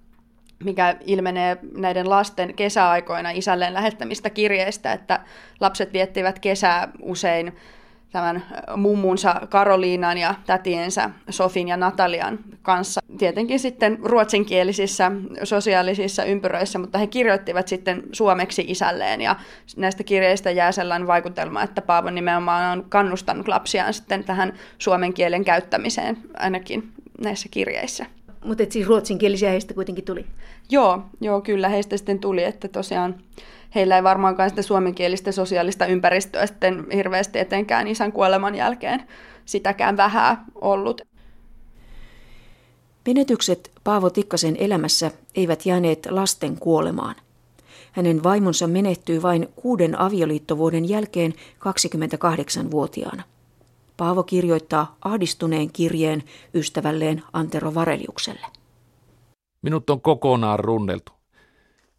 mikä ilmenee näiden lasten kesäaikoina isälleen lähettämistä kirjeistä, että lapset viettivät kesää usein tämän mummunsa Karoliinan ja tätiensä Sofin ja Natalian kanssa. Tietenkin sitten ruotsinkielisissä sosiaalisissa ympyröissä, mutta he kirjoittivat sitten suomeksi isälleen ja näistä kirjeistä jää sellainen vaikutelma, että Paavo nimenomaan on kannustanut lapsiaan sitten tähän suomen kielen käyttämiseen ainakin näissä kirjeissä. Mutta siis ruotsinkielisiä heistä kuitenkin tuli? Joo, joo, kyllä heistä sitten tuli, että tosiaan heillä ei varmaankaan sitä suomenkielistä sosiaalista ympäristöä sitten hirveästi etenkään isän kuoleman jälkeen sitäkään vähää ollut. Menetykset Paavo Tikkasen elämässä eivät jääneet lasten kuolemaan. Hänen vaimonsa menehtyi vain kuuden avioliittovuoden jälkeen 28-vuotiaana. Paavo kirjoittaa ahdistuneen kirjeen ystävälleen Antero Vareliukselle. Minut on kokonaan runneltu.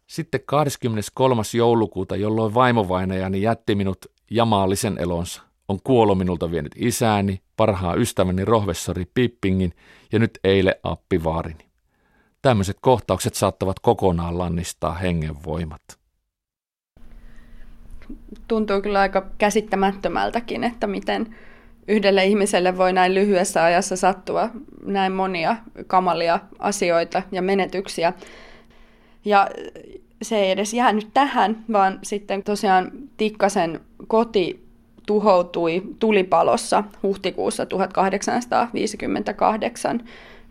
Sitten 23. joulukuuta, jolloin vaimovainajani jätti minut jamaallisen elonsa, on kuolo minulta vienyt isääni, parhaa ystäväni rohvessori Pippingin ja nyt eile appivaarini. Tämmöiset kohtaukset saattavat kokonaan lannistaa hengenvoimat. Tuntuu kyllä aika käsittämättömältäkin, että miten yhdelle ihmiselle voi näin lyhyessä ajassa sattua näin monia kamalia asioita ja menetyksiä. Ja se ei edes jäänyt tähän, vaan sitten tosiaan Tikkasen koti tuhoutui tulipalossa huhtikuussa 1858,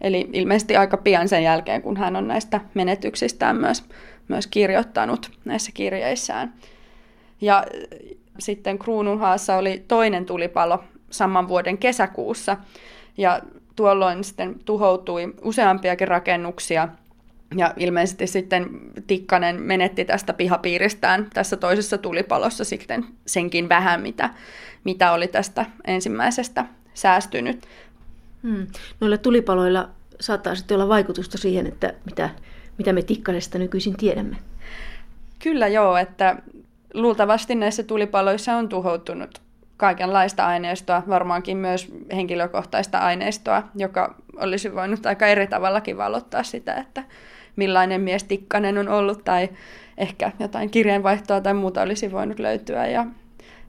eli ilmeisesti aika pian sen jälkeen, kun hän on näistä menetyksistään myös, myös kirjoittanut näissä kirjeissään. Ja sitten Kruununhaassa oli toinen tulipalo saman vuoden kesäkuussa, ja tuolloin sitten tuhoutui useampiakin rakennuksia – ja ilmeisesti sitten Tikkanen menetti tästä pihapiiristään tässä toisessa tulipalossa sitten senkin vähän, mitä, mitä oli tästä ensimmäisestä säästynyt. Hmm. Noilla tulipaloilla saattaa sitten olla vaikutusta siihen, että mitä, mitä me Tikkasesta nykyisin tiedämme. Kyllä joo, että luultavasti näissä tulipaloissa on tuhoutunut kaikenlaista aineistoa, varmaankin myös henkilökohtaista aineistoa, joka olisi voinut aika eri tavallakin valottaa sitä, että millainen mies Tikkanen on ollut tai ehkä jotain kirjeenvaihtoa tai muuta olisi voinut löytyä. Ja,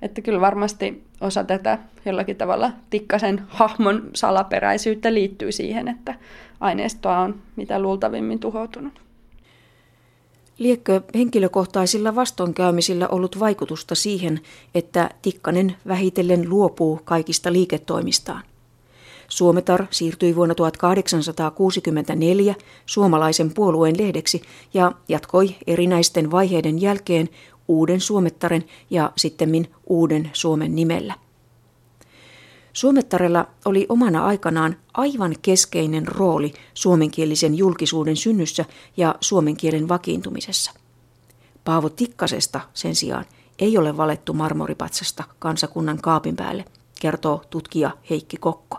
että kyllä varmasti osa tätä jollakin tavalla Tikkasen hahmon salaperäisyyttä liittyy siihen, että aineistoa on mitä luultavimmin tuhoutunut. Liekkö henkilökohtaisilla vastoinkäymisillä ollut vaikutusta siihen, että Tikkanen vähitellen luopuu kaikista liiketoimistaan? Suometar siirtyi vuonna 1864 suomalaisen puolueen lehdeksi ja jatkoi erinäisten vaiheiden jälkeen uuden Suomettaren ja sittemmin uuden Suomen nimellä. Suomettarella oli omana aikanaan aivan keskeinen rooli suomenkielisen julkisuuden synnyssä ja suomen kielen vakiintumisessa. Paavo Tikkasesta sen sijaan ei ole valettu marmoripatsasta kansakunnan kaapin päälle, kertoo tutkija Heikki Kokko.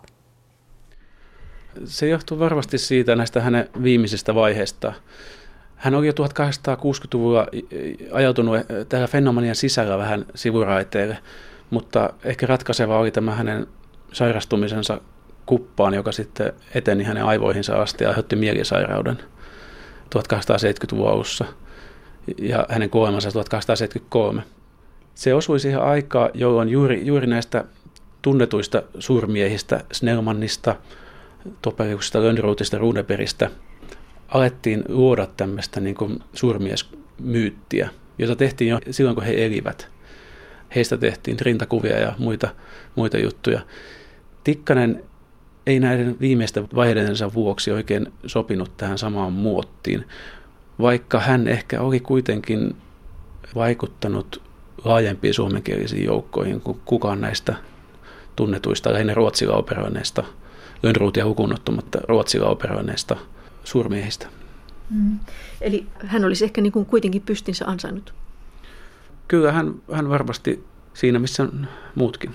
Se johtuu varmasti siitä näistä hänen viimeisistä vaiheista. Hän oli jo 1860-luvulla ajautunut tällä fenomenian sisällä vähän sivuraiteille, mutta ehkä ratkaiseva oli tämä hänen sairastumisensa kuppaan, joka sitten eteni hänen aivoihinsa asti ja aiheutti mielisairauden 1870-luvun alussa ja hänen kuolemansa 1873. Se osui siihen aikaan, jolloin juuri, juuri näistä tunnetuista suurmiehistä, Snellmannista, Topeliuksesta, Lönnroutista, Runebergistä alettiin luoda tämmöistä niin kuin suurmiesmyyttiä, jota tehtiin jo silloin, kun he elivät. Heistä tehtiin rintakuvia ja muita, muita juttuja. Tikkanen ei näiden viimeisten vaiheidensa vuoksi oikein sopinut tähän samaan muottiin, vaikka hän ehkä oli kuitenkin vaikuttanut laajempiin suomenkielisiin joukkoihin kuin kukaan näistä tunnetuista, lähinnä ruotsilla operoineista – Lönnruutia hukunottamatta Ruotsilla operoineista suurmiehistä. Mm. Eli hän olisi ehkä niin kuin kuitenkin pystinsä ansainnut. Kyllä hän, hän varmasti siinä, missä muutkin.